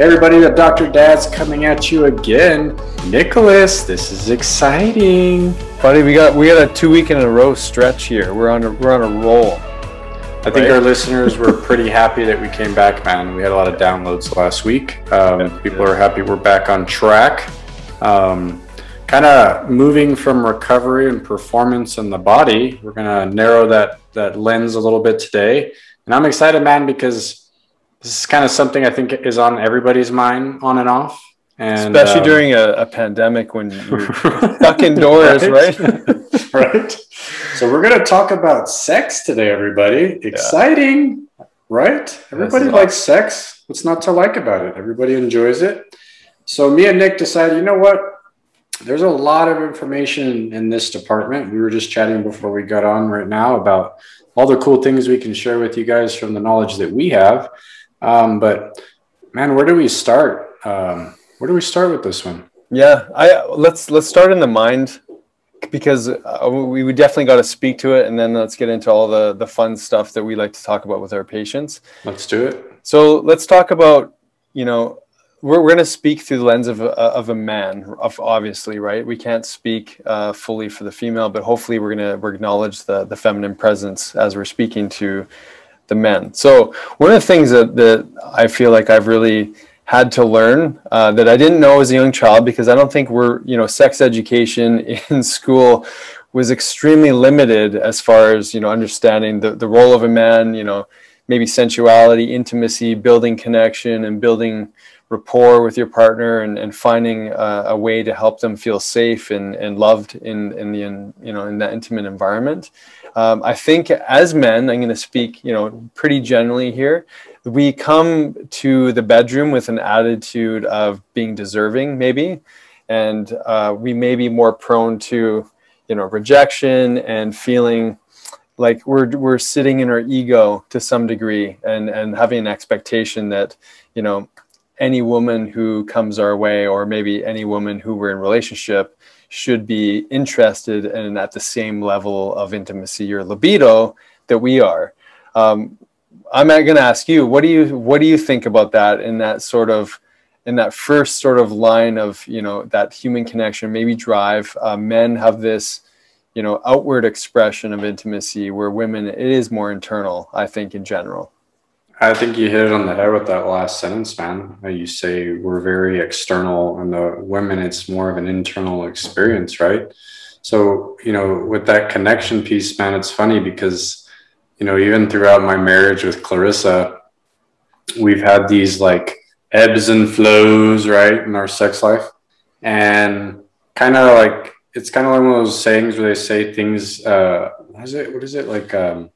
Everybody, the Dr. Dad's coming at you again. Nicholas, this is exciting. Buddy, we got we got a two week in a row stretch here. We're on a we're on a roll. I think right? our listeners were pretty happy that we came back, man. We had a lot of downloads last week. Um, people are happy we're back on track. Um, kind of moving from recovery and performance in the body. We're gonna narrow that that lens a little bit today, and I'm excited, man, because this is kind of something I think is on everybody's mind on and off. And, Especially um, during a, a, pandemic when you're stuck indoors, right? Right? right. So we're going to talk about sex today, everybody. Exciting, yeah. right? Everybody likes sex. What's not to like about it? Everybody enjoys it. So me and Nick decided, you know what? There's a lot of information in this department. We were just chatting before we got on right now about all the cool things we can share with you guys from the knowledge that we have. Um, but man, where do we start? Um, where do we start with this one? Yeah, I let's let's start in the mind because uh, we, we definitely got to speak to it, and then let's get into all the the fun stuff that we like to talk about with our patients. Let's do it. So let's talk about you know we're, we're going to speak through the lens of a, of a man obviously right we can't speak uh, fully for the female but hopefully we're going to acknowledge the the feminine presence as we're speaking to the men. So one of the things that, that I feel like I've really had to learn uh, that I didn't know as a young child because I don't think we're you know sex education in school was extremely limited as far as you know understanding the, the role of a man you know maybe sensuality intimacy building connection and building rapport with your partner and, and finding uh, a way to help them feel safe and, and loved in, in the in, you know in that intimate environment um, I think as men, I'm going to speak, you know, pretty generally here. We come to the bedroom with an attitude of being deserving, maybe, and uh, we may be more prone to, you know, rejection and feeling like we're we're sitting in our ego to some degree, and and having an expectation that, you know, any woman who comes our way, or maybe any woman who we're in relationship, should be interested and at the same level of intimacy or libido that we are. Um, I'm going to ask you, what do you what do you think about that in that sort of in that first sort of line of you know that human connection, maybe drive? Uh, men have this you know outward expression of intimacy, where women it is more internal. I think in general. I think you hit it on the head with that last sentence, man. You say we're very external, and the women, it's more of an internal experience, right? So, you know, with that connection piece, man, it's funny because, you know, even throughout my marriage with Clarissa, we've had these like ebbs and flows, right, in our sex life. And kind of like, it's kind of like one of those sayings where they say things, uh, what is it? What is it? Like, um,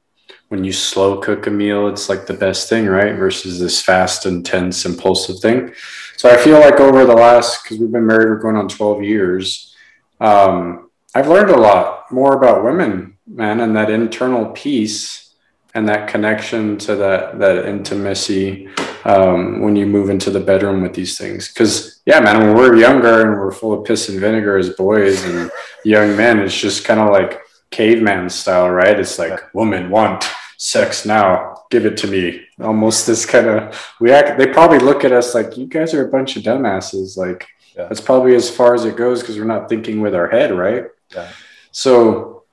when you slow cook a meal, it's like the best thing, right? Versus this fast, intense, impulsive thing. So I feel like over the last, because we've been married, we're going on 12 years, um, I've learned a lot more about women, man, and that internal peace and that connection to that that intimacy um, when you move into the bedroom with these things. Because yeah, man, when we're younger and we're full of piss and vinegar as boys and young men, it's just kind of like caveman style, right? It's like woman want sex now give it to me almost this kind of we act they probably look at us like you guys are a bunch of dumbasses like yeah. that's probably as far as it goes because we're not thinking with our head right yeah. so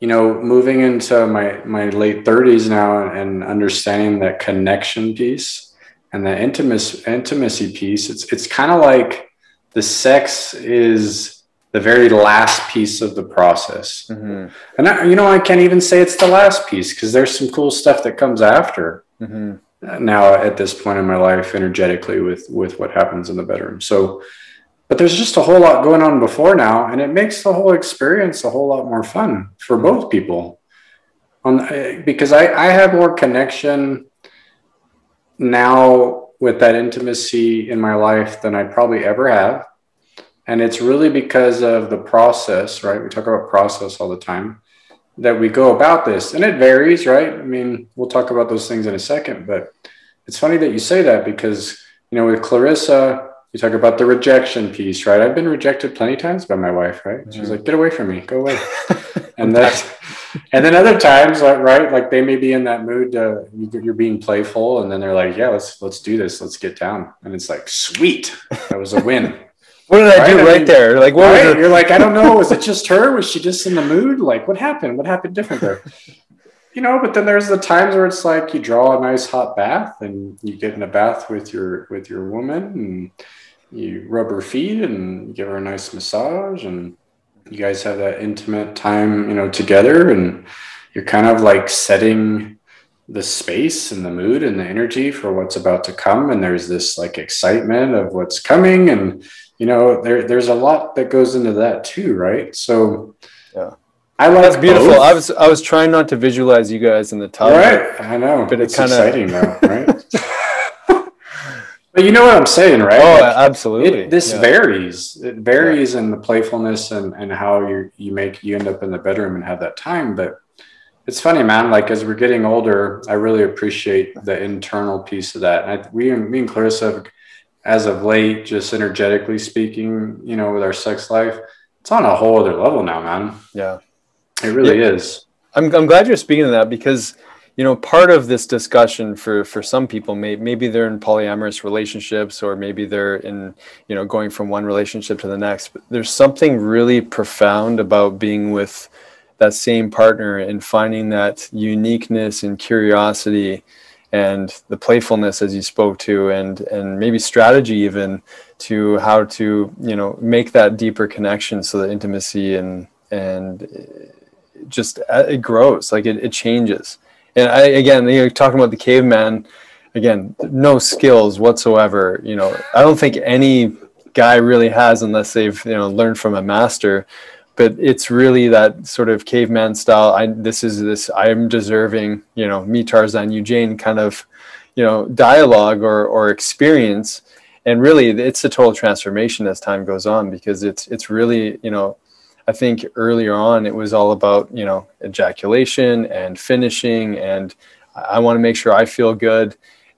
you know moving into my my late 30s now and understanding that connection piece and that intimacy intimacy piece it's it's kind of like the sex is the very last piece of the process. Mm-hmm. And I, you know, I can't even say it's the last piece because there's some cool stuff that comes after. Mm-hmm. Now at this point in my life, energetically with with what happens in the bedroom. So, but there's just a whole lot going on before now, and it makes the whole experience a whole lot more fun for mm-hmm. both people. On because I I have more connection now with that intimacy in my life than I probably ever have And it's really because of the process, right? We talk about process all the time that we go about this. And it varies, right? I mean, we'll talk about those things in a second, but it's funny that you say that because, you know, with Clarissa, you talk about the rejection piece, right? I've been rejected plenty times by my wife, right? She's mm-hmm. like, get away from me, go away. and that, and then other times, right? Like they may be in that mood, uh, you're being playful, and then they're like, yeah, let's, let's do this. Let's get down. And it's like, sweet, that was a win. what did I right? do I right mean, there? Like, what right? You're like, I don't know. Was it just her? Was she just in the mood? Like, what happened? What happened different there? you know but then there's the times where it's like you draw a nice hot bath and you get in a bath with your with your woman and you rub her feet and give her a nice massage and you guys have that intimate time you know together and you're kind of like setting the space and the mood and the energy for what's about to come and there's this like excitement of what's coming and you know there there's a lot that goes into that too right so yeah I like That's beautiful. Both. I was I was trying not to visualize you guys in the tub. Right, I know, but it's kinda... exciting though, right? but you know what I'm saying, right? Oh, like, absolutely. It, this yeah. varies. It varies yeah. in the playfulness and and how you you make you end up in the bedroom and have that time. But it's funny, man. Like as we're getting older, I really appreciate the internal piece of that. And I, we me and Clarissa, as of late, just energetically speaking, you know, with our sex life, it's on a whole other level now, man. Yeah it really yeah. is. I'm, I'm glad you're speaking to that because, you know, part of this discussion for, for some people, may, maybe they're in polyamorous relationships or maybe they're in, you know, going from one relationship to the next. But there's something really profound about being with that same partner and finding that uniqueness and curiosity and the playfulness as you spoke to and and maybe strategy even to how to you know make that deeper connection so that intimacy and and just uh, it grows like it, it changes. And i again you know talking about the caveman again no skills whatsoever you know. I don't think any guy really has unless they've you know learned from a master but it's really that sort of caveman style. I this is this i'm deserving you know me tarzan you jane kind of you know dialogue or or experience. And really it's a total transformation as time goes on because it's it's really you know I think earlier on it was all about you know ejaculation and finishing, and I want to make sure I feel good,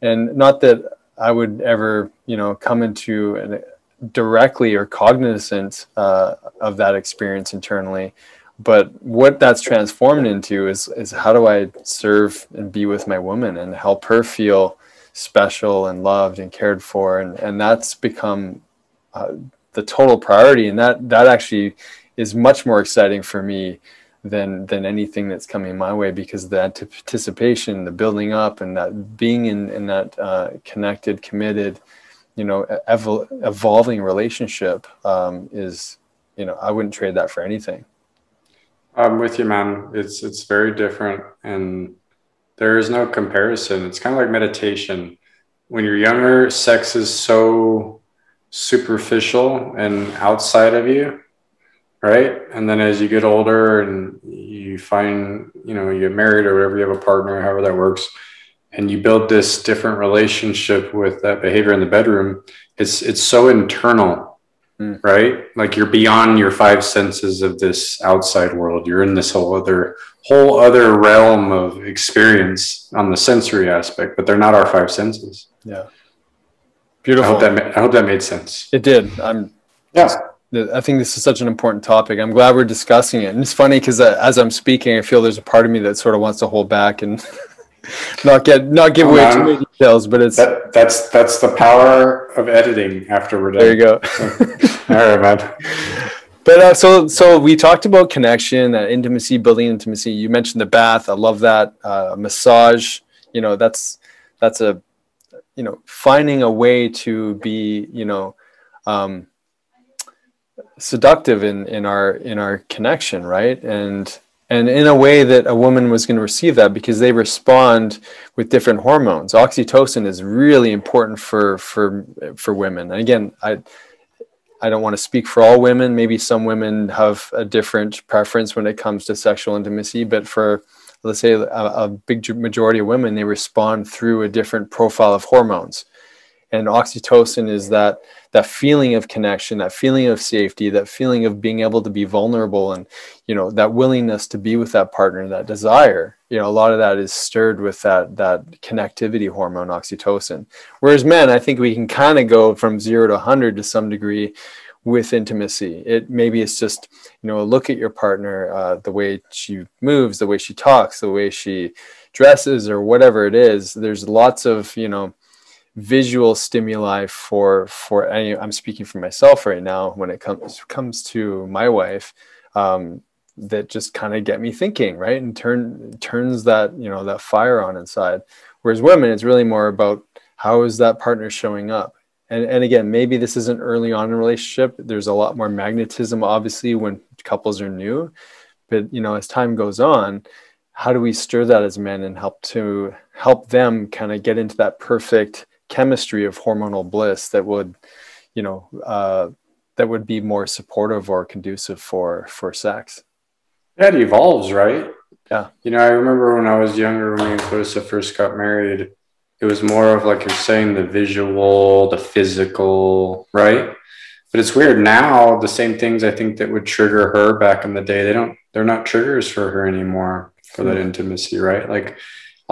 and not that I would ever you know come into an, directly or cognizant uh, of that experience internally, but what that's transformed into is is how do I serve and be with my woman and help her feel special and loved and cared for, and and that's become uh, the total priority, and that that actually is much more exciting for me than than anything that's coming my way because the anticipation, the building up, and that being in in that uh, connected, committed, you know, evol- evolving relationship um, is, you know, I wouldn't trade that for anything. I'm with you, man. It's it's very different, and there is no comparison. It's kind of like meditation. When you're younger, sex is so superficial and outside of you right? And then as you get older and you find, you know, you get married or whatever, you have a partner, however that works, and you build this different relationship with that behavior in the bedroom, it's it's so internal, mm. right? Like you're beyond your five senses of this outside world. You're in this whole other whole other realm of experience on the sensory aspect, but they're not our five senses. Yeah. Beautiful. I hope that I hope that made sense. It did. I'm yeah. I think this is such an important topic. I'm glad we're discussing it. And it's funny because uh, as I'm speaking, I feel there's a part of me that sort of wants to hold back and not get not give away too many details. But it's that, that's that's the power of editing. After we're done, there you go. All right, man. But uh, so so we talked about connection, that intimacy, building intimacy. You mentioned the bath. I love that uh, massage. You know, that's that's a you know finding a way to be you know. Um, seductive in in our in our connection right and and in a way that a woman was going to receive that because they respond with different hormones. Oxytocin is really important for for for women. And again i i don't want to speak for all women. Maybe some women have a different preference when it comes to sexual intimacy but for let's say a, a big majority of women they respond through a different profile of hormones and oxytocin is that that feeling of connection that feeling of safety that feeling of being able to be vulnerable and you know that willingness to be with that partner that desire you know a lot of that is stirred with that that connectivity hormone oxytocin. Whereas men i think we can kind of go from 0 to 100 to some degree with intimacy. It maybe it's just you know look at your partner uh, the way she moves the way she talks the way she dresses or whatever it is. There's lots of you know visual stimuli for for any i'm speaking for myself right now when it comes comes to my wife um, that just kind of get me thinking right? And turn turns that you know that fire on inside. Whereas women it's really more about how is that partner showing up? And and again maybe this isn't early on in a relationship. There's a lot more magnetism obviously when couples are new. But you know as time goes on how do we stir that as men and help to help them kind of get into that perfect chemistry of hormonal bliss that would you know uh, that would be more supportive or conducive for for sex. Yeah it evolves right? Yeah. You know i remember when i was younger when me and clarissa first got married it was more of like you're saying the visual the physical right? But it's weird now the same things i think that would trigger her back in the day they don't they're not triggers for her anymore for that hmm. intimacy right? Like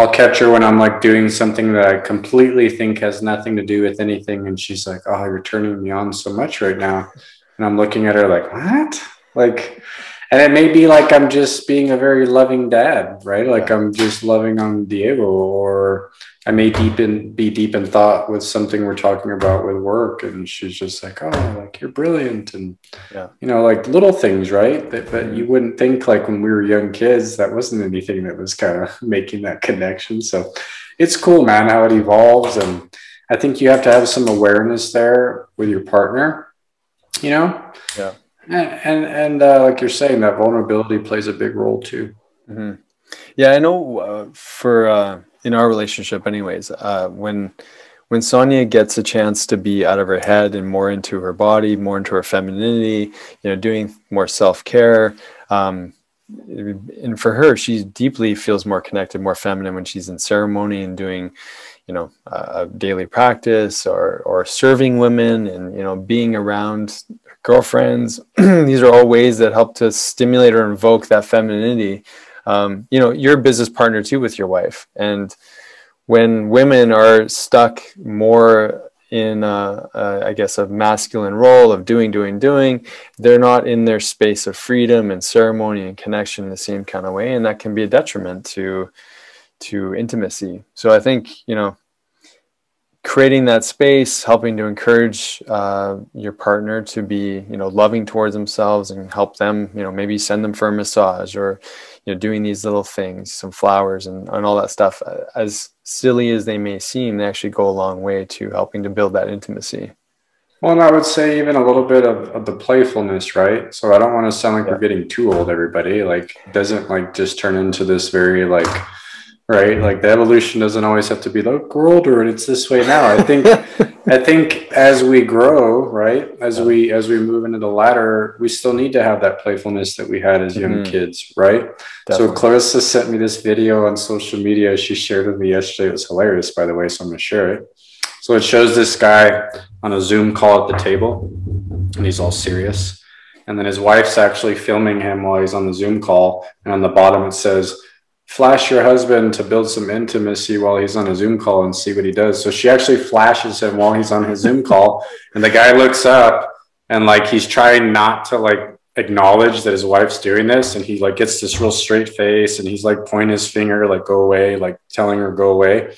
I'll catch her when I'm like doing something that I completely think has nothing to do with anything. And she's like, Oh, you're turning me on so much right now. And I'm looking at her like, What? Like, and it may be like I'm just being a very loving dad, right? Like I'm just loving on Diego, or I may deep in, be deep in thought with something we're talking about with work, and she's just like, "Oh, like you're brilliant," and yeah. you know, like little things, right? That, but mm-hmm. you wouldn't think like when we were young kids that wasn't anything that was kind of making that connection. So it's cool, man, how it evolves, and I think you have to have some awareness there with your partner. You know, yeah and and uh, like you're saying, that vulnerability plays a big role too. Mm-hmm. Yeah, I know. Uh, for uh, in our relationship, anyways, uh, when when Sonia gets a chance to be out of her head and more into her body, more into her femininity, you know, doing more self care. Um, and for her, she deeply feels more connected, more feminine when she's in ceremony and doing, you know, a daily practice or or serving women and you know being around girlfriends. These are all ways that help to stimulate or invoke that femininity. Um, you know, you're a business partner too with your wife. And when women are stuck more in, a, a, I guess, a masculine role of doing, doing, doing, they're not in their space of freedom and ceremony and connection the same kind of way. And that can be a detriment to, to intimacy. So I think, you know, creating that space, helping to encourage uh, your partner to be, you know, loving towards themselves and help them, you know, maybe send them for a massage or, you know, doing these little things, some flowers and, and all that stuff. As silly as they may seem, they actually go a long way to helping to build that intimacy. Well, and I would say even a little bit of, of the playfulness, right? So I don't want to sound like yeah. we're getting too old, everybody. Like, doesn't like just turn into this very like, right? Like the evolution doesn't always have to be like we're older and it's this way now. I think I think as we grow, right, as we as we move into the ladder, we still need to have that playfulness that we had as young mm-hmm. kids, right? Definitely. So Clarissa sent me this video on social media. She shared with me yesterday. It was hilarious, by the way. So I'm gonna share it. So it shows this guy on a Zoom call at the table, and he's all serious. And then his wife's actually filming him while he's on the Zoom call. And on the bottom it says, flash your husband to build some intimacy while he's on a Zoom call and see what he does. So she actually flashes him while he's on his Zoom call, and the guy looks up and like he's trying not to like acknowledge that his wife's doing this, and he like gets this real straight face and he's like pointing his finger like go away, like telling her go away,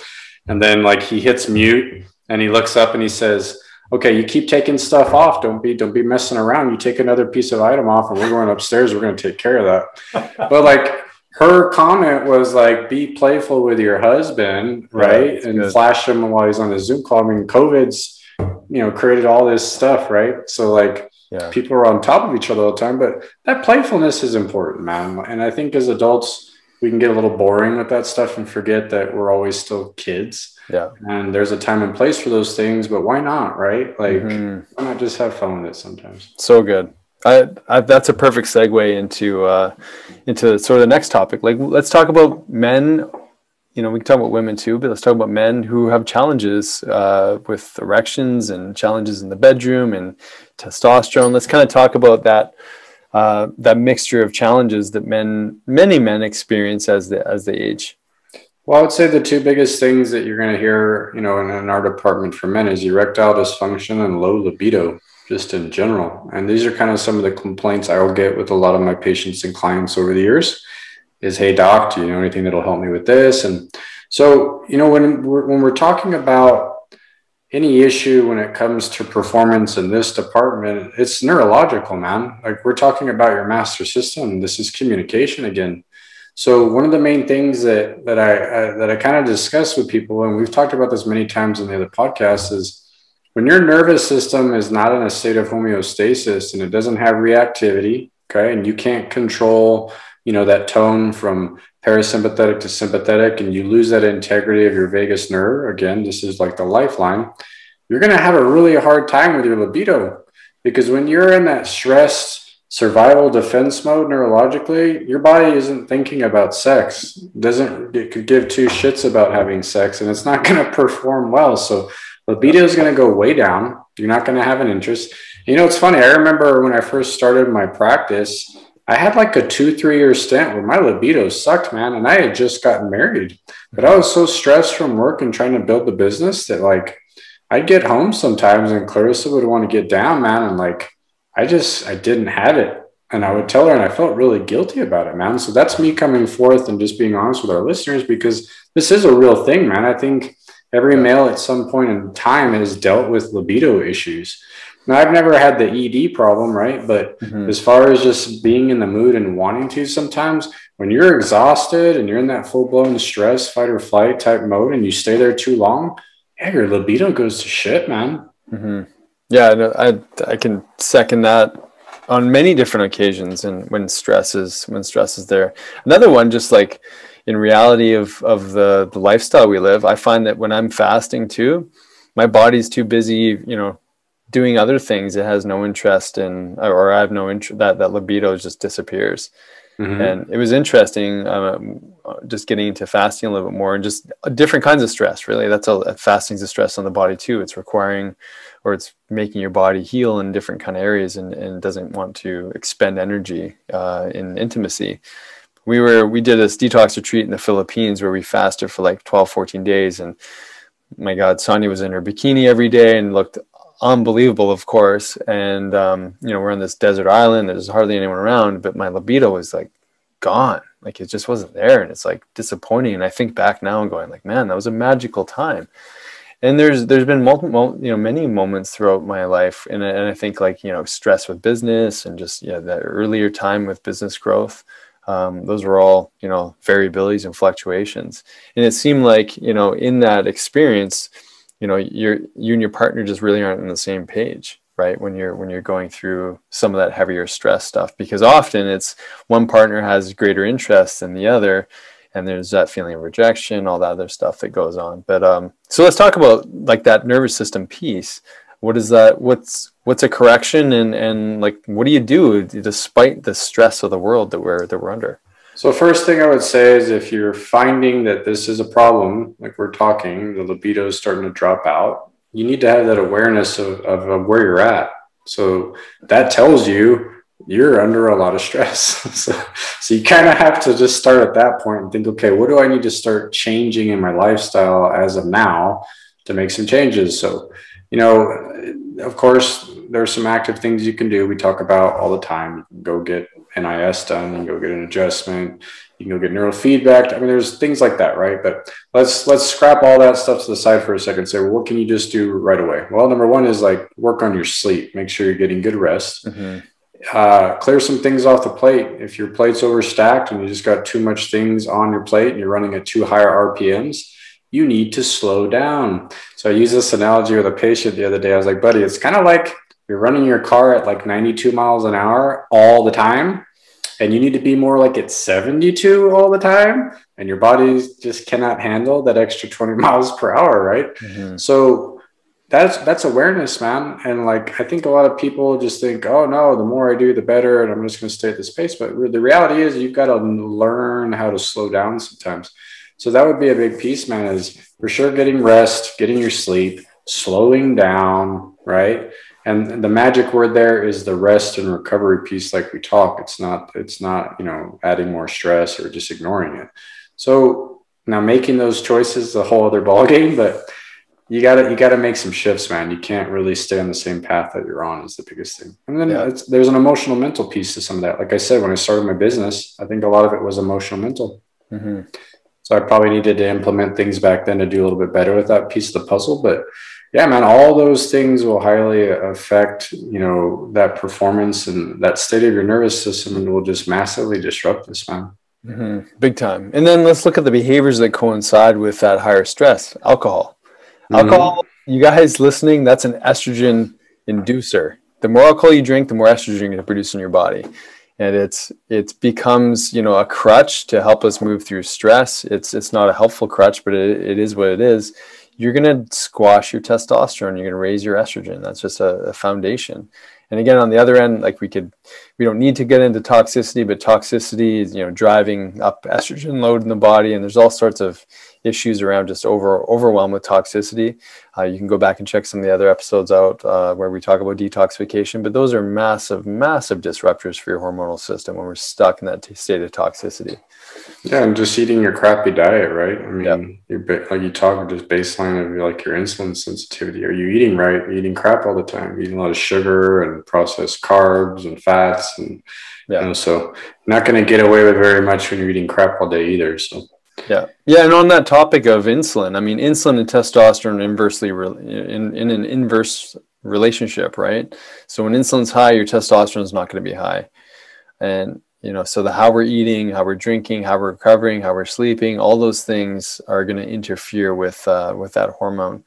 and then like he hits mute and he looks up and he says. Okay, you keep taking stuff off. Don't be don't be messing around. You take another piece of item off, and we're going upstairs. We're going to take care of that. But like her comment was like, be playful with your husband, right? right and good. flash him while he's on the Zoom call. I mean, COVID's, you know, created all this stuff, right? So, like, yeah. people are on top of each other all the time, but that playfulness is important, man. And I think as adults, we can get a little boring with that stuff and forget that we're always still kids. Yeah. And there's a time and place for those things, but why not, right? Like, mm-hmm. why not just have fun with it sometimes? So good. I, I, that's a perfect segue into uh, into sort of the next topic. Like, let's talk about men you know, we can talk about women too, but let's talk about men who have challenges uh, with erections and challenges in the bedroom and testosterone. Let's kind of talk about that uh, that mixture of challenges that men, many men, experience as they as they age. Well, I would say the two biggest things that you're going to hear, you know, in, in our department for men is erectile dysfunction and low libido, just in general. And these are kind of some of the complaints I will get with a lot of my patients and clients over the years is, hey, doc, do you know anything that'll help me with this? And so, you know, when we're, when we're talking about any issue when it comes to performance in this department, it's neurological, man. Like we're talking about your master system. This is communication again. So one of the main things that that I, I that I kind of discuss with people, and we've talked about this many times in the other podcasts, is when your nervous system is not in a state of homeostasis and it doesn't have reactivity, okay, and you can't control you know that tone from parasympathetic to sympathetic and you lose that integrity of your vagus nerve again this is like the lifeline you're going to have a really hard time with your libido. Because when you're in that stressed survival defense mode neurologically your body isn't thinking about sex. Doesn't it could give two shits about having sex and it's not going to perform well. So libido is going to go way down you're not going to have an interest you know it's funny i remember when i first started my practice I had like a two, three year stint where my libido sucked, man. And I had just gotten married, but I was so stressed from work and trying to build the business that like I'd get home sometimes and Clarissa would want to get down, man. And like, I just, I didn't have it. And I would tell her, and I felt really guilty about it, man. So that's me coming forth and just being honest with our listeners because this is a real thing, man. I think every male at some point in time has dealt with libido issues. Now, I've never had the ED problem, right? But mm-hmm. as far as just being in the mood and wanting to, sometimes when you're exhausted and you're in that full blown stress, fight or flight type mode, and you stay there too long, yeah, your libido goes to shit, man. Mm-hmm. Yeah, I I can second that on many different occasions, and when stress is when stress is there. Another one, just like in reality of of the the lifestyle we live, I find that when I'm fasting too, my body's too busy, you know, doing other things. It has no interest in or i have no interest that that libido just disappears. Mm-hmm. and it was interesting um, just getting into fasting a little bit more and just different kinds of stress really. That's a fasting's a stress on the body too. It's requiring or it's making your body heal in different kind of areas and, and doesn't want to expend energy uh, in intimacy we were we did this detox retreat in the philippines where we fasted for like 12 14 days and my god sonia was in her bikini every day and looked unbelievable, of course. And um, you know, we're on this desert island. There's hardly anyone around, but my libido was like gone. Like it just wasn't there, and it's like disappointing. And I think back now and going like, man, that was a magical time. And there's there's been multiple, you know, many moments throughout my life, and and I think like you know, stress with business and just yeah, that earlier time with business growth. Um, those were all you know variabilities and fluctuations. And it seemed like you know in that experience you know you're you and your partner just really aren't on the same page right? When you're when you're going through some of that heavier stress stuff. Because often it's one partner has greater interest than the other and there's that feeling of rejection all that other stuff that goes on. But um so let's talk about like that nervous system piece what is that what's what's a correction and and like what do you do despite the stress of the world that we're that we're under so first thing I would say is if you're finding that this is a problem, like we're talking, the libido is starting to drop out, you need to have that awareness of, of, of where you're at. So that tells you you're under a lot of stress. so, so you kind of have to just start at that point and think, okay, what do I need to start changing in my lifestyle as of now to make some changes? So, you know, of course, there's some active things you can do. We talk about all the time. You can go get NIS done, you can go get an adjustment, you can go get neurofeedback. I mean, there's things like that, right? But let's let's scrap all that stuff to the side for a second. Say, well, what can you just do right away? Well, number one is like work on your sleep. Make sure you're getting good rest. Mm-hmm. Uh, clear some things off the plate. If your plate's overstacked and you just got too much things on your plate and you're running at too higher RPMs, you need to slow down. So I used this analogy with a patient the other day. I was like, buddy, it's kind of like you're running your car at like 92 miles an hour all the time and you need to be more like at 72 all the time and your body just cannot handle that extra 20 miles per hour right mm-hmm. so that's that's awareness man and like i think a lot of people just think oh no the more i do the better and i'm just going to stay at this pace but the reality is you've got to learn how to slow down sometimes So that would be a big piece, man, is for sure getting rest, getting your sleep, slowing down, right? And the magic word there is the rest and recovery piece, like we talk. It's not, it's not, you know, adding more stress or just ignoring it. So now making those choices is a whole other ballgame, but you gotta you gotta make some shifts, man. You can't really stay on the same path that you're on is the biggest thing. And then yeah. there's an emotional mental piece to some of that. Like I said, when I started my business, I think a lot of it was emotional mental. Mm-hmm. So I probably needed to implement things back then to do a little bit better with that piece of the puzzle. But yeah, man, all those things will highly affect, you know, that performance and that state of your nervous system and will just massively disrupt this, man. Mm-hmm. Big time. And then let's look at the behaviors that coincide with that higher stress. Alcohol. Mm-hmm. Alcohol, you guys listening, that's an estrogen inducer. The more alcohol you drink, the more estrogen you're produce in your body. And it's it becomes, you know, a crutch to help us move through stress. It's it's not a helpful crutch, but it, it is what it is. You're gonna squash your testosterone, you're gonna raise your estrogen. That's just a, a foundation. And again, on the other end, like we could, we don't need to get into toxicity, but toxicity is, you know, driving up estrogen load in the body. And there's all sorts of issues around just over overwhelm with toxicity. Uh, you can go back and check some of the other episodes out uh, where we talk about detoxification, but those are massive, massive disruptors for your hormonal system when we're stuck in that t- state of toxicity. Yeah, and just eating your crappy diet, right? I mean, yep. you're like you talk just baseline of like your insulin sensitivity. Are you eating right? You're eating crap all the time? Eating a lot of sugar and processed carbs and fats, and yeah. you know, so not going to get away with very much when you're eating crap all day either. So yeah, yeah, and on that topic of insulin, I mean, insulin and testosterone inversely re- in in an inverse relationship, right? So when insulin's high, your testosterone is not going to be high, and you know, so the how we're eating, how we're drinking, how we're recovering, how we're sleeping, all those things are going to interfere with uh, with that hormone.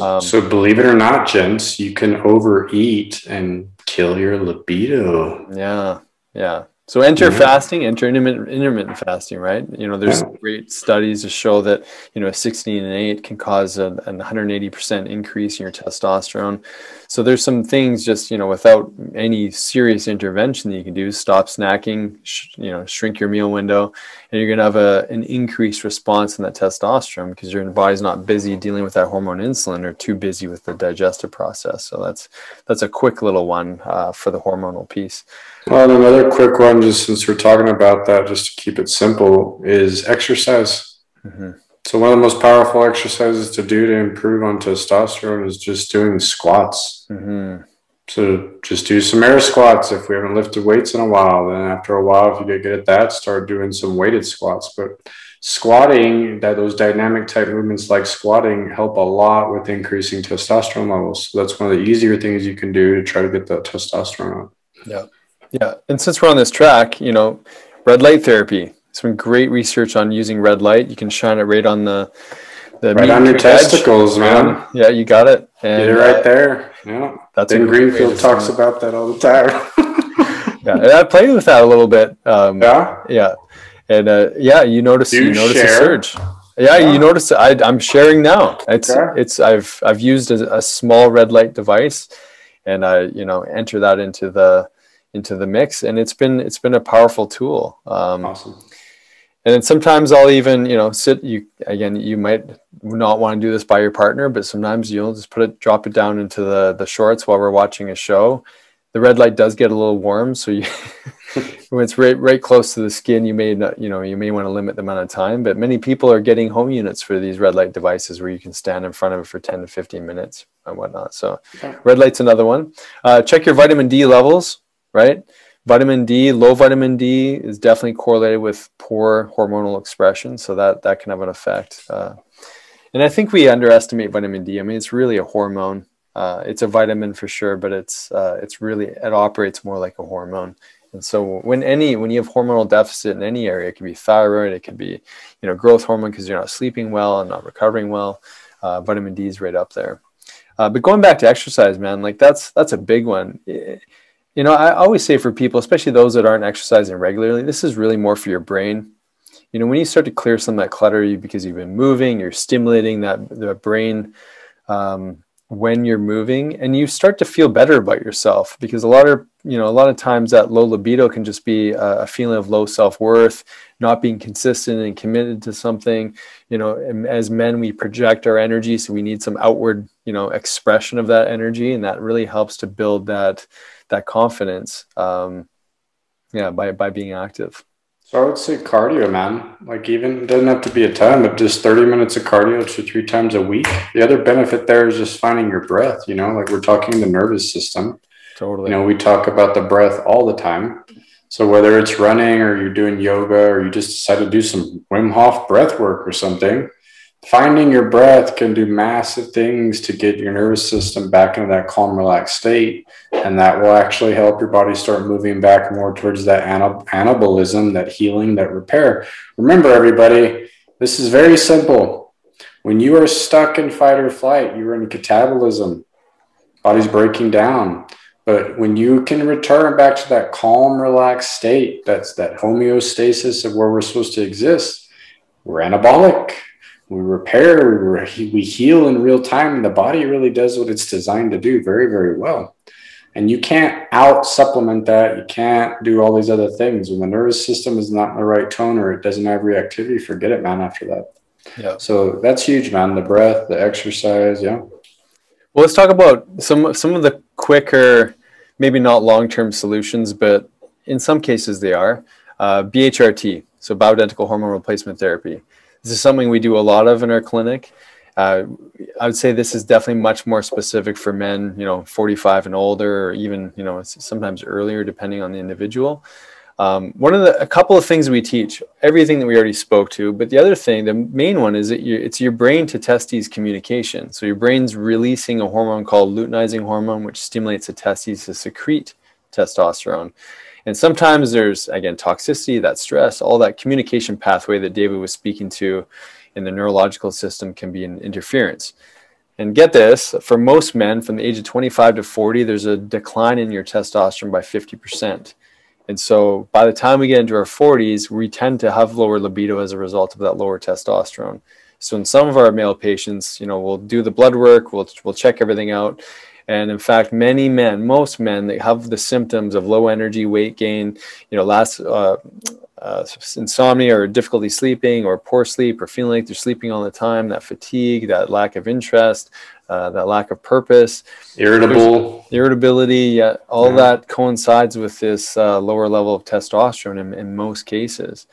Um, so believe it or not, gents, you can overeat and kill your libido. Yeah, yeah. So enter mm-hmm. fasting, enter intermittent, intermittent fasting, right? You know, there's yeah. great studies to show that, you know, 16 and 8 can cause a, a 180% increase in your testosterone. So there's some things just, you know, without any serious intervention that you can do, stop snacking, sh- you know, shrink your meal window, and you're going to have a, an increased response in that testosterone because your body's not busy dealing with that hormone insulin or too busy with the digestive process. So that's, that's a quick little one uh, for the hormonal piece. Well, another quick one, just since we're talking about that, just to keep it simple, is exercise. Mm-hmm. So one of the most powerful exercises to do to improve on testosterone is just doing squats. Mm-hmm. So just do some air squats if we haven't lifted weights in a while. Then after a while, if you get good at that, start doing some weighted squats. But squatting, that those dynamic type movements like squatting help a lot with increasing testosterone levels. So that's one of the easier things you can do to try to get the testosterone up. Yeah. Yeah, and since we're on this track, you know, red light therapy. Some great research on using red light. You can shine it right on the the right on your testicles, man. Yeah, you got it. And, Get it right uh, there. Yeah, that's Ben Greenfield talks about that all the time. yeah, and I played with that a little bit. Um, yeah, yeah, and uh, yeah, you notice you notice share? a surge. Yeah, yeah, you notice I, I'm sharing now. It's okay. it's I've I've used a, a small red light device, and I you know enter that into the into the mix, and it's been it's been a powerful tool. Um, awesome. And then sometimes I'll even you know sit you again. You might not want to do this by your partner, but sometimes you'll just put it drop it down into the the shorts while we're watching a show. The red light does get a little warm, so you when it's right right close to the skin, you may not you know you may want to limit the amount of time. But many people are getting home units for these red light devices where you can stand in front of it for ten to fifteen minutes and whatnot. So okay. red light's another one. Uh, check your vitamin D levels right? Vitamin D, low vitamin D is definitely correlated with poor hormonal expression, so that that can have an effect. Uh, and I think we underestimate vitamin D. I mean, it's really a hormone. Uh, it's a vitamin for sure, but it's uh, it's really it operates more like a hormone. And so when any when you have hormonal deficit in any area, it could be thyroid, it could be you know growth hormone because you're not sleeping well and not recovering well. Uh, vitamin D is right up there. Uh, but going back to exercise, man, like that's that's a big one. It, you know, I always say for people, especially those that aren't exercising regularly, this is really more for your brain. You know, when you start to clear some of that clutter you because you've been moving, you're stimulating that the brain um, when you're moving and you start to feel better about yourself because a lot of you know a lot of times that low libido can just be a, feeling of low self-worth not being consistent and committed to something you know as men we project our energy so we need some outward you know expression of that energy and that really helps to build that that confidence um yeah by by being active so I would say cardio, man. Like even doesn't have to be a ton, but just 30 minutes of cardio two, three times a week. The other benefit there is just finding your breath, you know, like we're talking the nervous system. Totally. You know, we talk about the breath all the time. So whether it's running or you're doing yoga or you just decide to do some Wim Hof breath work or something, finding your breath can do massive things to get your nervous system back into that calm, relaxed state. And that will actually help your body start moving back more towards that anabolism, that healing, that repair. Remember, everybody, this is very simple. When you are stuck in fight or flight, you're in catabolism, body's breaking down. But when you can return back to that calm, relaxed state, that's that homeostasis of where we're supposed to exist, we're anabolic we repair, we we heal in real time, and the body really does what it's designed to do very, very well. And you can't out supplement that. You can't do all these other things. When the nervous system is not in the right tone or it doesn't have reactivity, forget it, man, after that. Yeah. So that's huge, man. The breath, the exercise. Yeah. Well, let's talk about some some of the quicker, maybe not long term solutions, but in some cases they are. Uh, BHRT, so bioidentical hormone replacement therapy. This is something we do a lot of in our clinic. Uh, I would say this is definitely much more specific for men, you know, 45 and older, or even, you know, sometimes earlier, depending on the individual. Um, one of the, a couple of things we teach, everything that we already spoke to, but the other thing, the main one is that you, it's your brain to testes communication. So your brain's releasing a hormone called luteinizing hormone, which stimulates the testes to secrete testosterone. And sometimes there's, again, toxicity, that stress, all that communication pathway that David was speaking to in the neurological system can be an interference. And get this for most men from the age of 25 to 40, there's a decline in your testosterone by 50%. And so by the time we get into our 40s, we tend to have lower libido as a result of that lower testosterone. So in some of our male patients, you know, we'll do the blood work, we'll, we'll check everything out, and in fact, many men, most men, they have the symptoms of low energy, weight gain, you know, last uh, uh, insomnia or difficulty sleeping or poor sleep or feeling like they're sleeping all the time, that fatigue, that lack of interest, uh, that lack of purpose, irritable, irritability. Yeah, all yeah. that coincides with this uh, lower level of testosterone in, in most cases.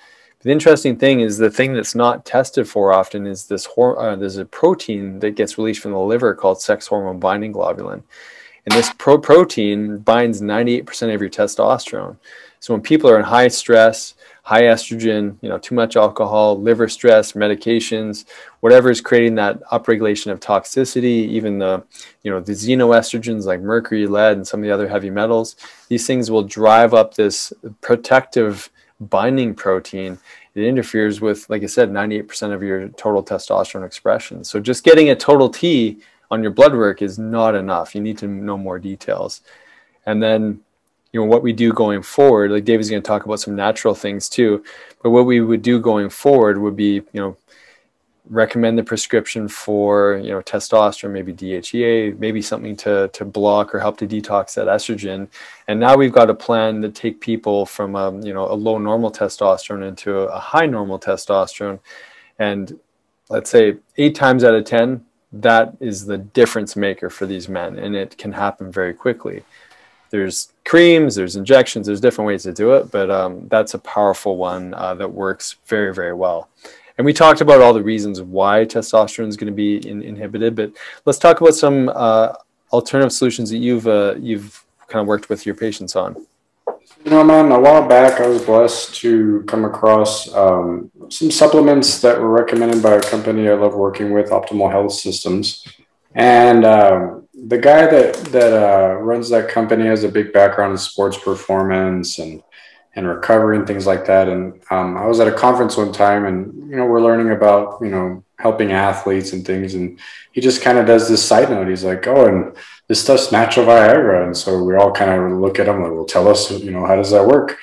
The interesting thing is the thing that's not tested for often is this hor- uh, there's a protein that gets released from the liver called sex hormone binding globulin. And this pro- protein binds 98% of your testosterone. So when people are in high stress, high estrogen, you know, too much alcohol, liver stress, medications, whatever is creating that upregulation of toxicity, even the, you know, the xenoestrogens like mercury, lead, and some of the other heavy metals, these things will drive up this protective binding protein, it interferes with, like I said, 98% of your total testosterone expression. So just getting a total T on your blood work is not enough. You need to know more details. And then, you know, what we do going forward, like David's going to talk about some natural things too, but what we would do going forward would be, you know, recommend the prescription for you know testosterone maybe dhea maybe something to to block or help to detox that estrogen. And now we've got a plan to take people from a, um, you know a low normal testosterone into a high normal testosterone. And let's say eight times out of ten that is the difference maker for these men and it can happen very quickly. There's creams there's injections there's different ways to do it but um, that's a powerful one uh, that works very very well and we talked about all the reasons why testosterone is going to be in, inhibited, but let's talk about some uh, alternative solutions that you've uh, you've kind of worked with your patients on. You know, man, a while back I was blessed to come across um, some supplements that were recommended by a company I love working with, Optimal Health Systems. And um, the guy that that uh, runs that company has a big background in sports performance and and recovery and things like that. And um, I was at a conference one time, and you know, we're learning about you know helping athletes and things. And he just kind of does this side note. He's like, "Oh, and this stuff's natural Viagra," and so we all kind of look at him like, "Well, tell us, you know, how does that work?"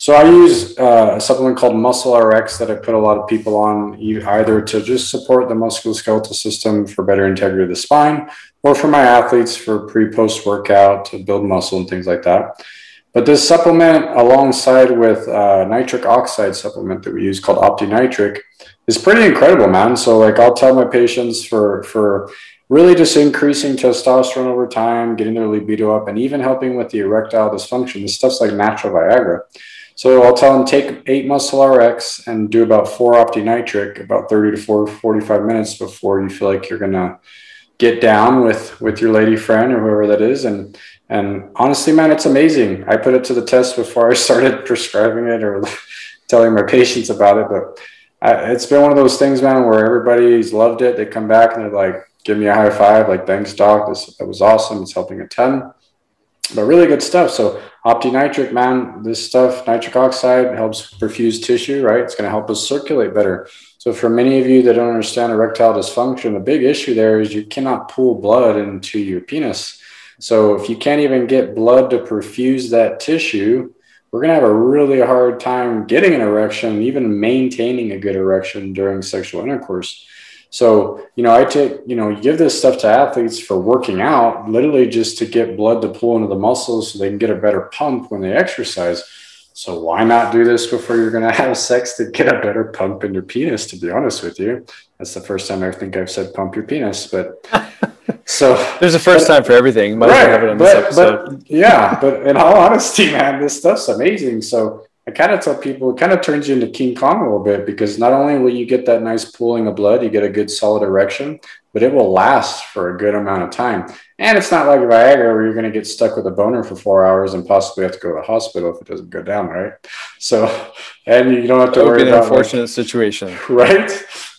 So I use uh, a supplement called Muscle RX that I put a lot of people on, either to just support the musculoskeletal system for better integrity of the spine, or for my athletes for pre post workout to build muscle and things like that. But this supplement, alongside with uh, nitric oxide supplement that we use called OptiNitric, is pretty incredible, man. So like I'll tell my patients for for really just increasing testosterone over time, getting their libido up, and even helping with the erectile dysfunction. This stuff's like natural Viagra. So I'll tell them take eight muscle RX and do about four OptiNitric, about 30 to 4, 45 minutes before you feel like you're gonna get down with with your lady friend or whoever that is. And and honestly, man, it's amazing. I put it to the test before I started prescribing it or telling my patients about it, but I, it's been one of those things, man, where everybody's loved it. They come back and they're like, give me a high five, like, thanks, doc. This that was awesome. It's helping a ton. But really good stuff. So OptiNitric, man, this stuff, nitric oxide helps perfuse tissue, right? It's going to help us circulate better. So for many of you that don't understand erectile dysfunction, the big issue there is you cannot pull blood into your penis. So if you can't even get blood to perfuse that tissue, we're going to have a really hard time getting an erection, even maintaining a good erection during sexual intercourse. So, you know, I take, you know, you give this stuff to athletes for working out, literally just to get blood to pull into the muscles so they can get a better pump when they exercise. So why not do this before you're going to have sex to get a better pump in your penis? To be honest with you, that's the first time I think I've said pump your penis. But so there's a first but, time for everything. Might right, but, but yeah, but in all honesty, man, this stuff's amazing. So I kind of tell people it kind of turns you into King Kong a little bit because not only will you get that nice pooling of blood, you get a good solid erection, but it will last for a good amount of time. And it's not like Viagra where you're going to get stuck with a boner for four hours and possibly have to go to the hospital if it doesn't go down, right? So, and you don't have to worry an about unfortunate like, situation, right?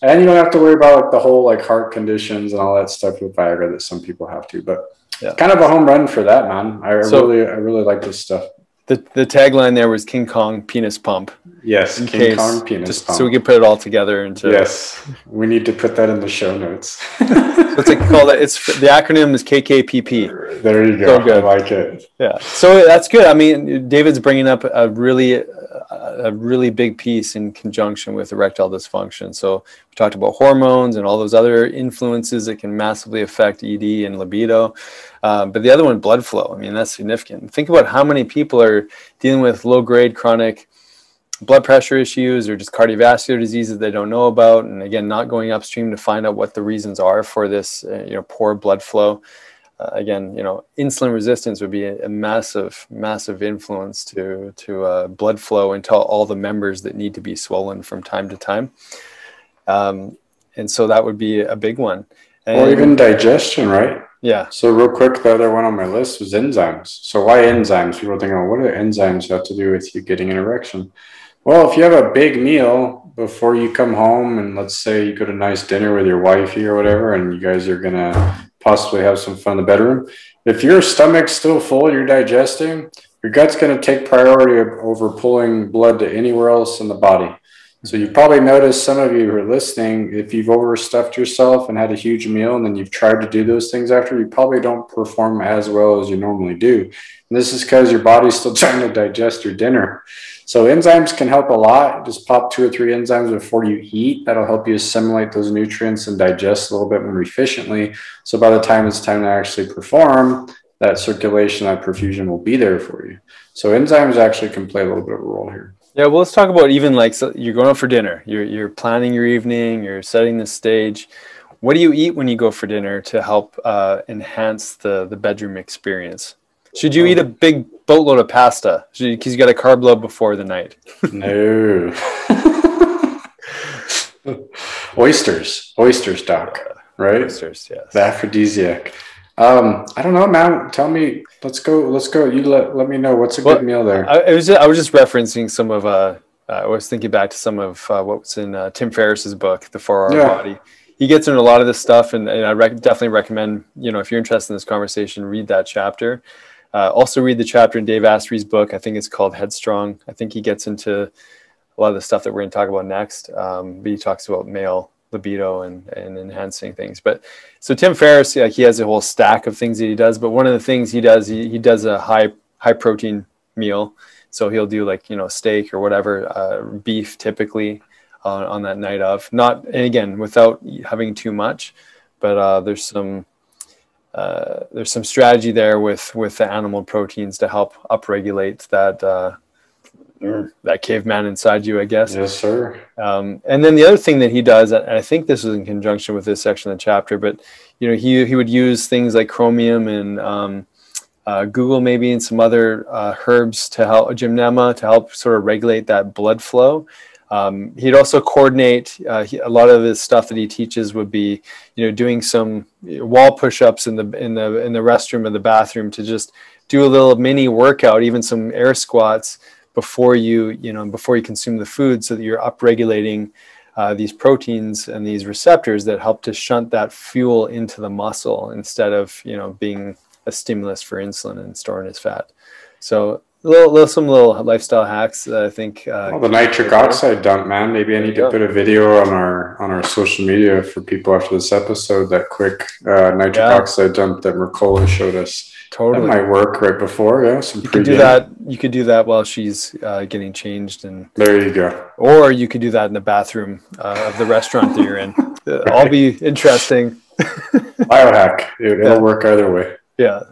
And you don't have to worry about like the whole like heart conditions and all that stuff with Viagra that some people have to. But yeah. kind of a home run for that, man. I so, really, I really like this stuff the the tagline there was King Kong penis pump. Yes, King case, Kong penis just pump. So we can put it all together into. Yes, we need to put that in the show notes. so it's like called it. It's the acronym is KKPP. There you go. So good. I like it. Yeah. So that's good. I mean, David's bringing up a really a really big piece in conjunction with erectile dysfunction. So we talked about hormones and all those other influences that can massively affect ED and libido. Um, but the other one, blood flow. I mean, that's significant. Think about how many people are dealing with low grade chronic blood pressure issues or just cardiovascular diseases they don't know about. And again, not going upstream to find out what the reasons are for this, uh, you know, poor blood flow. Uh, again, you know, insulin resistance would be a, a massive, massive influence to to uh, blood flow into all the members that need to be swollen from time to time. Um, and so that would be a big one. And, or even digestion, right? Yeah. So real quick, the other one on my list was enzymes. So why enzymes? People think, oh, what do enzymes have to do with you getting an erection? Well, if you have a big meal before you come home, and let's say you go to a nice dinner with your wifey or whatever, and you guys are gonna possibly have some fun in the bedroom. If your stomach's still full, you're digesting, your gut's to take priority over pulling blood to anywhere else in the body. So you probably noticed some of you who are listening, if you've overstuffed yourself and had a huge meal and then you've tried to do those things after, you probably don't perform as well as you normally do. And this is because your body's still trying to digest your dinner. So enzymes can help a lot. Just pop two or three enzymes before you eat. That'll help you assimilate those nutrients and digest a little bit more efficiently. So by the time it's time to actually perform, that circulation, that perfusion will be there for you. So enzymes actually can play a little bit of a role here. Yeah, well, let's talk about even like so you're going out for dinner. You're you're planning your evening. You're setting the stage. What do you eat when you go for dinner to help uh, enhance the the bedroom experience? Should you eat a big boatload of pasta because you got a carb load before the night? no. oysters, oysters, doc. Right? Oysters, yes. The aphrodisiac. Um, I don't know, man. Tell me. Let's go. Let's go. You let let me know what's a well, good meal there. I, was I was just referencing some of uh, uh, I was thinking back to some of uh, what was in uh, Tim Ferriss's book, The Four Hour yeah. Body. He gets into a lot of this stuff, and, and I rec- definitely recommend you know if you're interested in this conversation, read that chapter. Uh, also, read the chapter in Dave Asprey's book. I think it's called Headstrong. I think he gets into a lot of the stuff that we're going to talk about next. Um, but he talks about male libido and, and enhancing things. But so Tim Ferriss, yeah, he has a whole stack of things that he does. But one of the things he does, he, he does a high high protein meal. So he'll do like you know steak or whatever, uh, beef typically on, on that night of. Not and again without having too much, but uh, there's some uh, there's some strategy there with with the animal proteins to help upregulate that that caveman inside you, I guess. Yes, sir. Um, and then the other thing that he does, and I think this is in conjunction with this section of the chapter, but you know, he he would use things like chromium and um, uh, guggul maybe and some other uh, herbs to help gymnema to help sort of regulate that blood flow. Um, he'd also coordinate uh, he, a lot of the stuff that he teaches would be, you know, doing some wall push-ups in the in the in the restroom or the bathroom to just do a little mini workout, even some air squats before you you know before you consume the food, so that you're upregulating uh, these proteins and these receptors that help to shunt that fuel into the muscle instead of you know being a stimulus for insulin and storing as fat. So little, little some little lifestyle hacks that I think. Uh, well, the nitric oxide dump, man. Maybe I need to put a video on our on our social media for people after this episode. That quick uh, nitric yeah. oxide dump that Mercola showed us. Totally, that might work right before. Yeah, some you could do that. You could do that while she's uh, getting changed, and there you go. Or you could do that in the bathroom uh, of the restaurant that you're in. All be interesting. Biohack, dude. It'll yeah. work either way. Yeah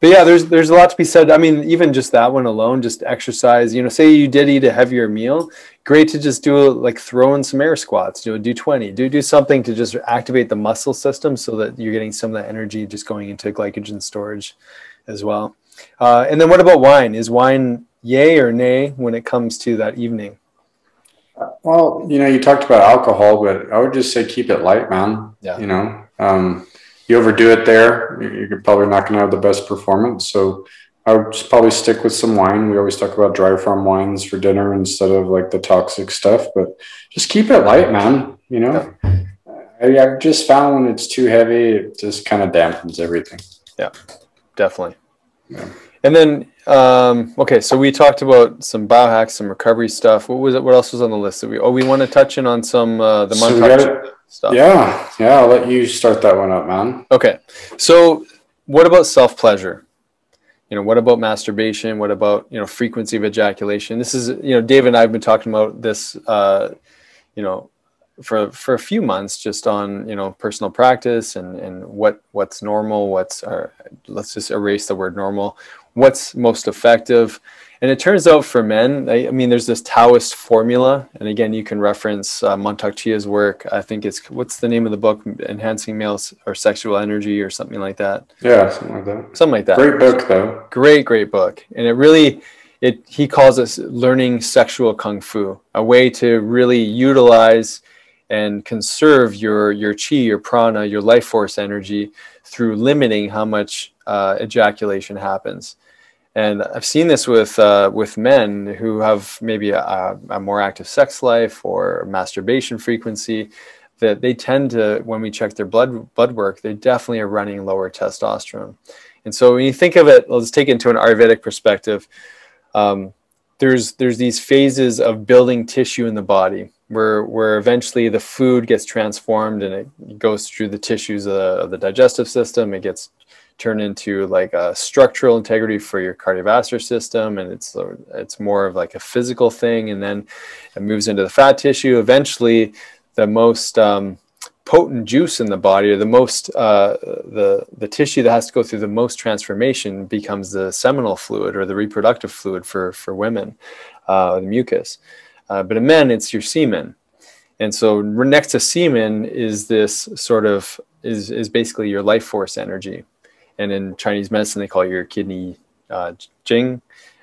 but yeah, there's there's a lot to be said. I mean, even just that one alone, just exercise. You know, say you did eat a heavier meal, great to just do like throw in some air squats. Do a do twenty. Do do something to just activate the muscle system so that you're getting some of that energy just going into glycogen storage, as well. Uh, and then what about wine? Is wine yay or nay when it comes to that evening? Well, you know, you talked about alcohol, but I would just say keep it light, man. Yeah. You know, um, you overdo it there, you're probably not going to have the best performance. So I would just probably stick with some wine. We always talk about dry farm wines for dinner instead of like the toxic stuff, but just keep it light, man. You know, yeah. I, have just found when it's too heavy, it just kind of dampens everything. Yeah, definitely. Yeah. And then, um, okay, so we talked about some biohacks, some recovery stuff. What was it? What else was on the list? That we oh, we want to touch in on some uh, the so stuff. Yeah, yeah. I'll let you start that one up, man. Okay. So, what about self pleasure? You know, what about masturbation? What about you know frequency of ejaculation? This is you know, Dave and I have been talking about this. Uh, you know, for for a few months, just on you know personal practice and and what what's normal. What's our, let's just erase the word normal. What's most effective? And it turns out for men, I, I, mean, there's this Taoist formula. And again, you can reference uh, Mantak Chia's work. I think it's, what's the name of the book? Enhancing Males or Sexual Energy or something like that. Yeah, something like that. Something like that. Great book, though. Great, great book. And it really, it he calls it learning sexual kung fu, a way to really utilize and conserve your, your chi, your prana, your life force energy through limiting how much uh, ejaculation happens. And I've seen this with uh, with men who have maybe a, a, more active sex life or masturbation frequency. That they tend to, when we check their blood blood work, they definitely are running lower testosterone. And so when you think of it, let's take it into an Ayurvedic perspective. Um, there's there's these phases of building tissue in the body where where eventually the food gets transformed and it goes through the tissues of the, of the digestive system. It gets turn into like a structural integrity for your cardiovascular system and it's it's more of like a physical thing and then it moves into the fat tissue. Eventually the most um, potent juice in the body or the most uh, the the tissue that has to go through the most transformation becomes the seminal fluid or the reproductive fluid for for women uh, the mucus. Uh, but in men it's your semen. And so next to semen is this sort of is is basically your life force energy and in Chinese medicine they call your kidney uh, jing.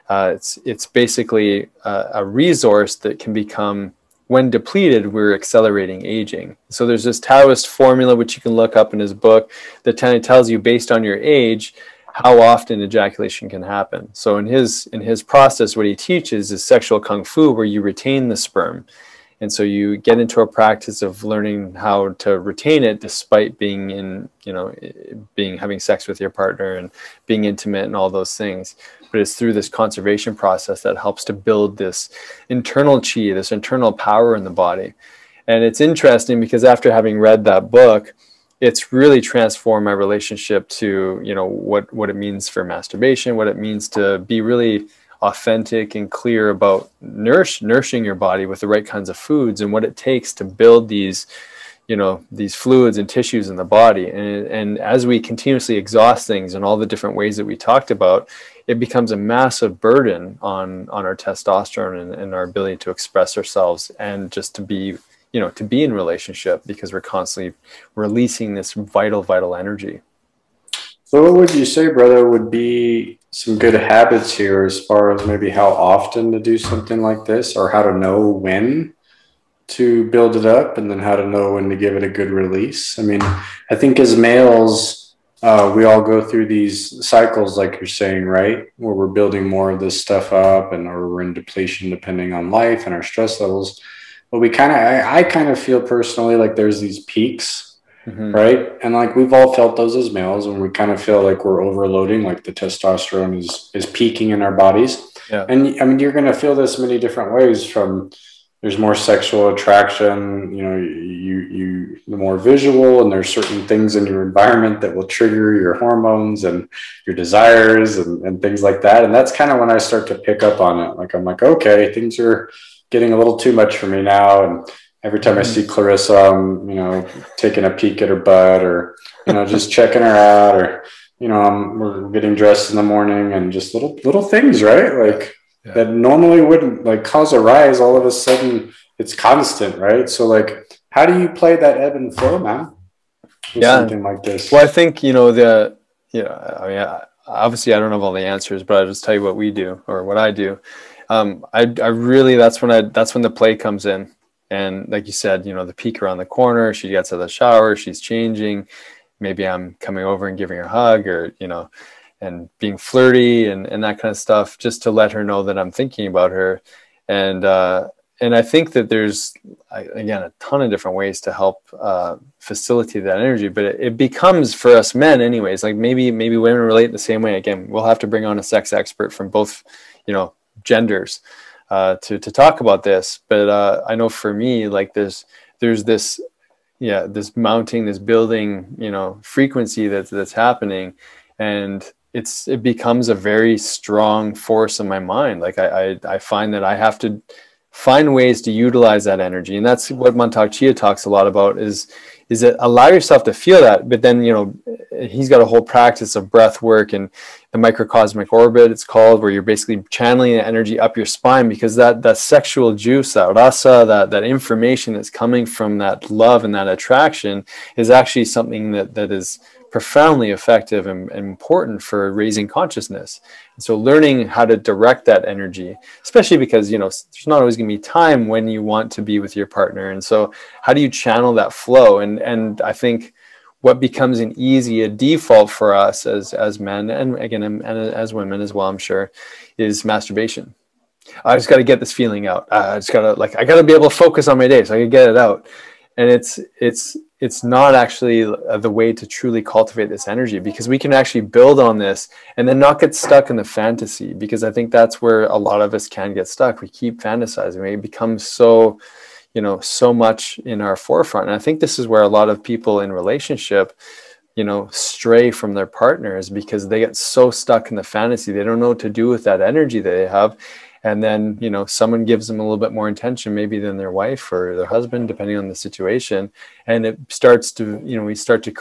Uh, it's it's basically a, a, resource that can become when depleted, we're accelerating aging. So there's this Taoist formula which you can look up in his book that kind of tells you based on your age how often ejaculation can happen. So in his in his process, what he teaches is sexual kung fu, where you retain the sperm and so you get into a practice of learning how to retain it despite being in you know being having sex with your partner and being intimate and all those things. But it's through this conservation process that helps to build this internal chi this internal power in the body. And it's interesting because after having read that book it's really transformed my relationship to you know what what it means for masturbation what it means to be really authentic and clear about nourish, nourishing your body with the right kinds of foods and what it takes to build these you know these fluids and tissues in the body. And and as we continuously exhaust things in all the different ways that we talked about it becomes a massive burden on on our testosterone and, and our ability to express ourselves and just to be you know to be in relationship because we're constantly releasing this vital vital energy. So what would you say brother would be some good habits here as far as maybe how often to do something like this or how to know when to build it up and then how to know when to give it a good release. I mean, I think as males, uh, we all go through these cycles, like you're saying, right? Where we're building more of this stuff up and or we're in depletion depending on life and our stress levels. But we kind of, I, I kind of feel personally like there's these peaks, mm-hmm. right? And like we've all felt those as males and we kind of feel like we're overloading, like the testosterone is, is peaking in our bodies. Yeah. And I mean, you're going to feel this many different ways from, there's more sexual attraction you know you you the more visual and there's certain things in your environment that will trigger your hormones and your desires and, and things like that and that's kind of when i start to pick up on it like i'm like okay things are getting a little too much for me now and every time i mm-hmm. see clarissa i'm you know taking a peek at her butt or you know just checking her out or you know I'm, we're getting dressed in the morning and just little little things right? Like yeah. that normally wouldn't like cause a rise all of a sudden it's constant right? So like how do you play that ebb and flow man yeah. something like this? Well i think you know the you know i mean obviously i don't have all the answers but i'll just tell you what we do or what i do. Um, I, I really that's when i that's when the play comes in and like you said you know the peek around the corner she gets out of the shower she's changing maybe i'm coming over and giving her a hug or you know and being flirty and, and that kind of stuff just to let her know that I'm thinking about her. And, uh, and I think that there's again a ton of different ways to help uh, facilitate that energy, but it, it, becomes for us men, anyways. Like maybe maybe women relate the same way. Again, we'll have to bring on a sex expert from both, you know, genders uh, to to talk about this. But uh, I know for me, like there's there's this yeah this mounting, this building, you know, frequency that's that's happening, and it's it becomes a very strong force in my mind. Like I, I, I find that I have to find ways to utilize that energy, and that's what Mantak Chia talks a lot about. Is is that allow yourself to feel that, but then you know he's got a whole practice of breath work and the microcosmic orbit. It's called where you're basically channeling the energy up your spine because that that sexual juice, that rasa, that that information that's coming from that love and that attraction is actually something that that is profoundly effective and, and, important for raising consciousness. And so learning how to direct that energy, especially because you know there's not always going to be time when you want to be with your partner. And so how do you channel that flow? And and I think what becomes an easy a default for us as as men and again and as women as well, I'm sure, is masturbation. I just got to get this feeling out. I just got to like I got to be able to focus on my day so I can get it out. And it's it's it's not actually uh, the way to truly cultivate this energy because we can actually build on this and then not get stuck in the fantasy because i think that's where a lot of us can get stuck. We keep fantasizing. We become so you know so much in our forefront. And i think this is where a lot of people in relationship you know stray from their partners because they get so stuck in the fantasy. They don't know what to do with that energy that they have and then you know someone gives them a little bit more attention maybe than their wife or their husband depending on the situation. And it starts to you know we start to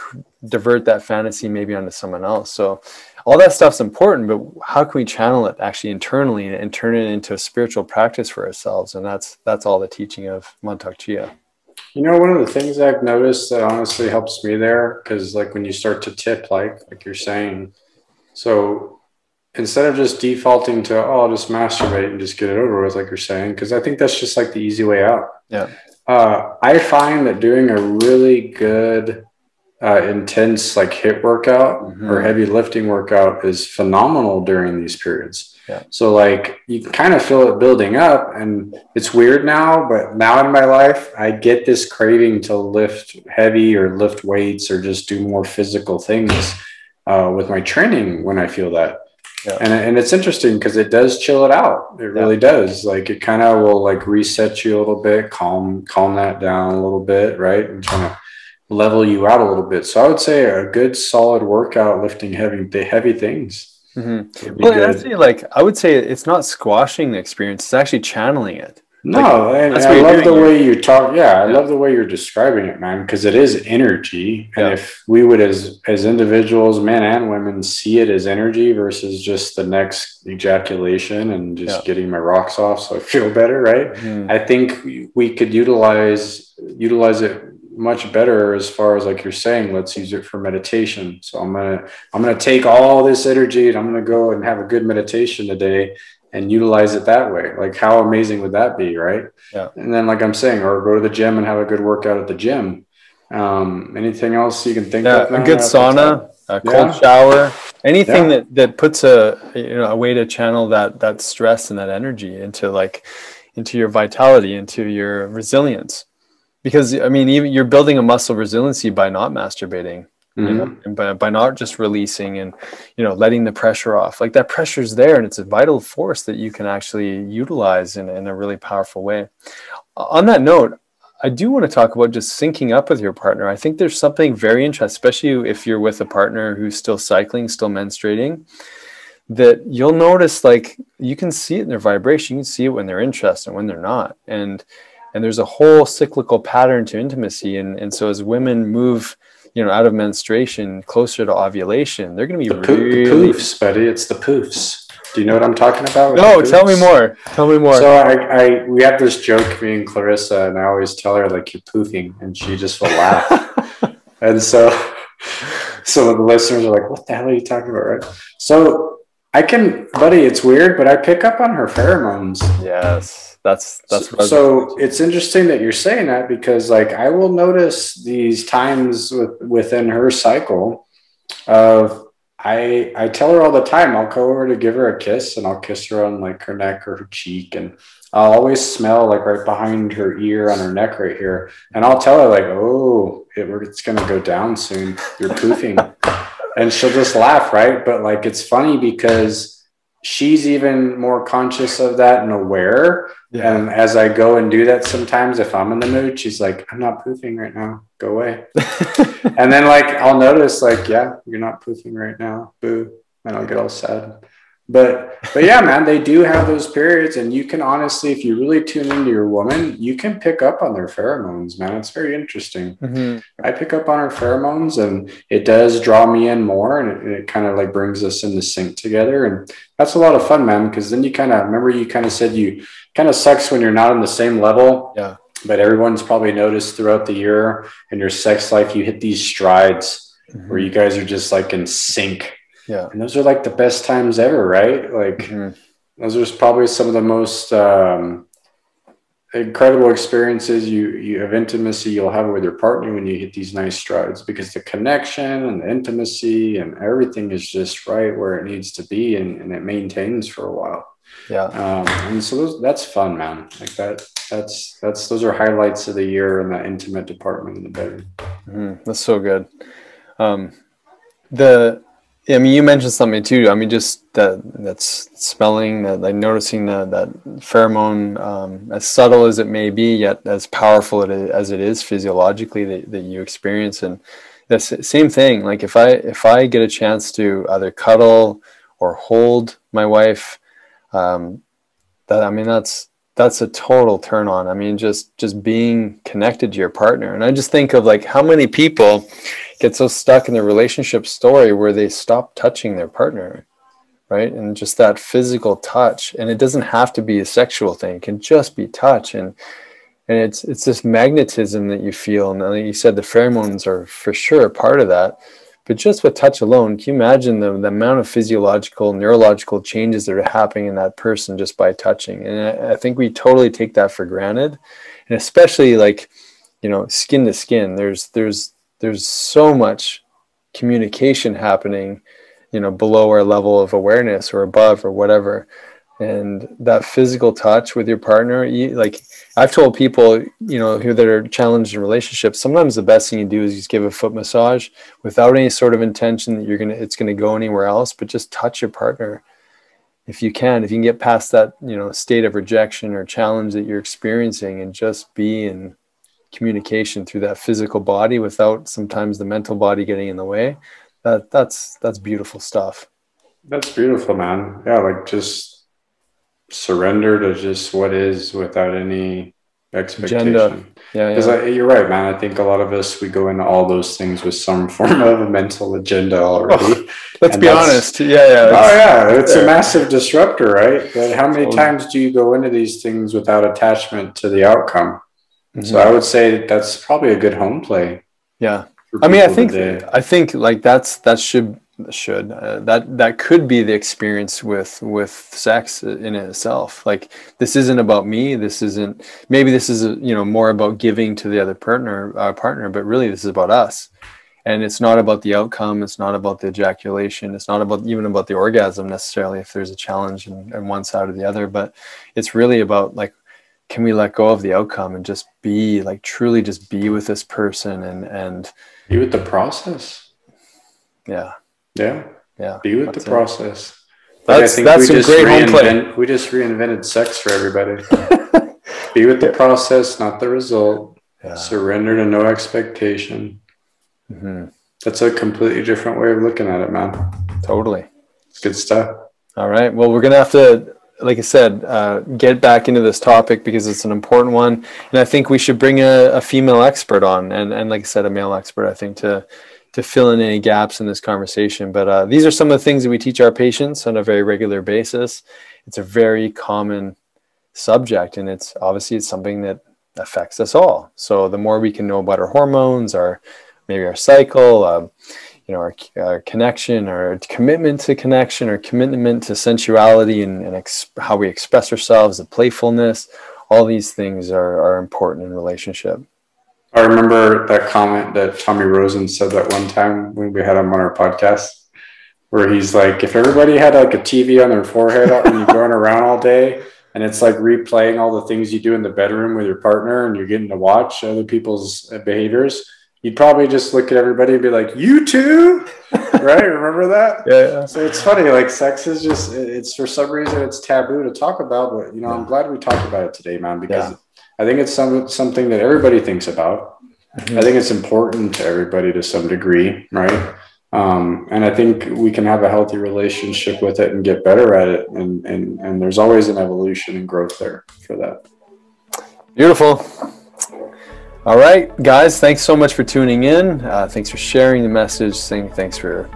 divert that fantasy maybe onto someone else. So all that stuff's important but how can we channel it actually internally and turn it into a spiritual practice for ourselves? And that's that's all the teaching of Mantak Chia. You know one of the things i've noticed that honestly helps me there because like when you start to tip like like you're saying so instead of just defaulting to oh I'll just masturbate and just get it over with like you're saying because I think that's just like the easy way out. Yeah. Uh, I find that doing a really good uh, intense like HIIT workout mm-hmm. or heavy lifting workout is phenomenal during these periods. Yeah. So like you kind of feel it building up and it's weird now, but now in my life I get this craving to lift heavy or lift weights or just do more physical things uh, with my training when I feel that. Yeah. And, and it's interesting because it does chill it out. It yeah. really does. Like it kind of will like reset you a little bit, calm calm that down a little bit, right? And trying to level you out a little bit. So I would say a good solid workout lifting heavy the heavy things. Mm-hmm. Well, actually, like I would say it's not squashing the experience; it's actually channeling it No, Like, and I love the way you talk. Yeah, I Yeah. love the way you're describing it, man, because it is energy. And if we would, as as individuals, men and women, see it as energy versus just the next ejaculation and just Yeah. getting my rocks off, so I feel better, right? Mhm. I think we- we could utilize utilize it much better as far as like you're saying. Let's use it for meditation. So I'm gonna I'm gonna take all this energy and I'm gonna go and have a good meditation today and utilize it that way. Like how amazing would that be, right? Yeah. And then like I'm saying, or go to the gym and have a good workout at the gym. Um, anything else you can think Yeah, of? a good sauna, a cold Yeah. shower, anything Yeah. that that puts a you know a way to channel that that stress and that energy into like into your vitality, into your resilience. Because I mean, even you're building a muscle resiliency by not masturbating, you Mhm. know, and by, by not just releasing and you know letting the pressure off. Like that pressure's there, and it's a vital force that you can actually utilize in, in a really powerful way. On that note, I do want to talk about just syncing up with your partner. I think there's something very interesting, especially if you're with a partner who's still cycling, still menstruating, that you'll notice like you can see it in their vibration. You can see it when they're interested and when they're not. And and there's a whole cyclical pattern to intimacy. And and so as women move, you know, out of menstruation closer to ovulation, they're gonna be The, poo- really the poofs, buddy. It's the poofs. Do you know what I'm talking about? No, tell me more. Tell me more. So I, I, we have this joke, me and Clarissa, and I always tell her like you're poofing, and she just will laugh. and so, so the listeners are like, "What the hell are you talking about?" Right? So I can, buddy. It's weird, but I pick up on her pheromones. yes. That's that's was- so it's interesting that you're saying that because like I will notice these times with, within her cycle of I I tell her all the time I'll go over to give her a kiss and I'll kiss her on like her neck or her cheek and I'll always smell like right behind her ear on her neck right here and I'll tell her like oh it, it's gonna go down soon. You're poofing. And she'll just laugh right? But like it's funny because she's even more conscious of that and aware yeah. and as I go and do that sometimes, if I'm in the mood, she's like, I'm not poofing right now. Go away. and then like I'll notice, like, yeah, you're not poofing right now. Boo. And I'll get all sad. But but yeah, man, they do have those periods, and you can honestly, if you really tune into your woman, you can pick up on their pheromones, man. It's very interesting. Mhm. I pick up on her pheromones and it does draw me in more and it, it kind of like brings us into sync together. And that's a lot of fun, man. Cause then you kind of remember you kind of said you kind of sucks when you're not on the same level. Yeah. But everyone's probably noticed throughout the year in your sex life, you hit these strides where you guys are just like in sync. Yeah. And those are like the best times ever, right? Like Mhm. those are probably some of the most um, incredible experiences you you have intimacy you'll have with your partner when you hit these nice strides because the connection and the intimacy and everything is just right where it needs to be and, and it maintains for a while Yeah. um, and so those, that's fun man like that that's that's those are highlights of the year in that intimate department in the bedroom Mhm. That's so good. Um, the, I mean, you mentioned something too. I mean, just that that's smelling, that like noticing that that pheromone, um, as subtle as it may be, yet as powerful it is, as it is physiologically that, that you experience. And the same thing. Like if I if I get a chance to either cuddle or hold my wife, um, that I mean that's that's a total turn on. I mean, just just being connected to your partner. And I just think of like how many people get so stuck in their relationship story where they stop touching their partner, right? And just that physical touch. And it doesn't have to be a sexual thing; it can just be touch. And and it's it's this magnetism that you feel. And like you said, the pheromones are for sure a part of that. But just with touch alone, can you imagine the, the amount of physiological, neurological changes that are happening in that person just by touching? And I, I think we totally take that for granted. And especially like, you know, skin to skin, there's there's there's so much communication happening, you know, below our level of awareness or above or whatever. And that physical touch with your partner, you, like I've told people, you know, who that are challenged in relationships, sometimes the best thing you do is just give a foot massage without any sort of intention that you're gonna it's gonna go anywhere else, but just touch your partner if you can. If you can get past that, you know, state of rejection or challenge that you're experiencing and just be in communication through that physical body without sometimes the mental body getting in the way, that that's that's beautiful stuff. that's beautiful man yeah like just surrender to just what is without any expectation. Agenda. Yeah, Because yeah. you're right, man. I think a lot of us we go into all those things with some form of a mental agenda already. Let's and be honest. Yeah, yeah. Oh it's- yeah, it's a massive disruptor, right? But how many Totally. times do you go into these things without attachment to the outcome? So Mhm. I would say that that's probably a good home play. yeah. I mean, I think today. I think like that's that should should uh, that that could be the experience with with sex in itself. Like this isn't about me. This isn't maybe this is you know more about giving to the other partner uh, partner, but really this is about us. And it's not about the outcome. It's not about the ejaculation. It's not about even about the orgasm necessarily. If there's a challenge in, in one side or the other, but it's really about like can we let go of the outcome and just be like truly just be with this person and and be with the process. yeah Yeah, yeah be with the it. process. Like, That's- that's some great home play. we just reinvented sex for everybody. be with the process, not the result. yeah. Surrender to no expectation. Mhm. That's a completely different way of looking at it, man. totally It's good stuff. all right well we're gonna have to like i said uh, get back into this topic because it's an important one and i think we should bring a, a female expert on and, and like i said a male expert i think to to fill in any gaps in this conversation but uh, these are some of the things that we teach our patients on a very regular basis. It's a very common subject and it's obviously it's something that affects us all. So the more we can know about our hormones our maybe our cycle um, you know our, our connection our commitment to connection our commitment to sensuality and, and ex- how we express ourselves the playfulness all these things are, are important in relationship I remember that comment that Tommy Rosen said that one time when we had him on our podcast, where he's like, if everybody had like a TV on their forehead and you're going around all day and it's like replaying all the things you do in the bedroom with your partner and you're getting to watch other people's uh, behaviors, you'd probably just look at everybody and be like, you too? right? Remember that? yeah So it's funny, like sex is just, it's for some reason it's taboo to talk about, but you know, I'm glad we talked about it today, man, because Yeah. I think it's some, something that everybody thinks about. I think it's important to everybody to some degree, right? Um, and I think we can have a healthy relationship with it and get better at it. And, and, and there's always an evolution and growth there for that. Beautiful. All right, guys, thanks so much for tuning in. Uh, thanks for sharing the message. Thank- Thanks for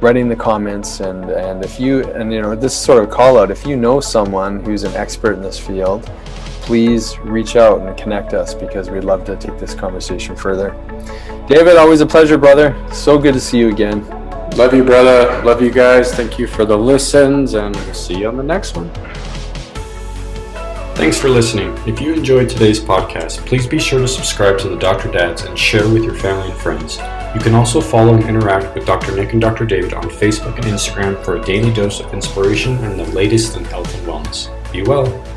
writing the comments. And, and if you, and you know, this sort of call out, if you know someone who's an expert in this field, please reach out and connect us because we'd love to take this conversation further. David, always a pleasure, brother. So good to see you again. Love you, brother. Love you guys. Thank you for the listens, and we'll see you on the next one. Thanks for listening. If you enjoyed today's podcast, please be sure to subscribe to the Dr. Dads and share with your family and friends. You can also follow and interact with Dr. Nick and Dr. David on Facebook and Instagram for a daily dose of inspiration and the latest in health and wellness. Be well.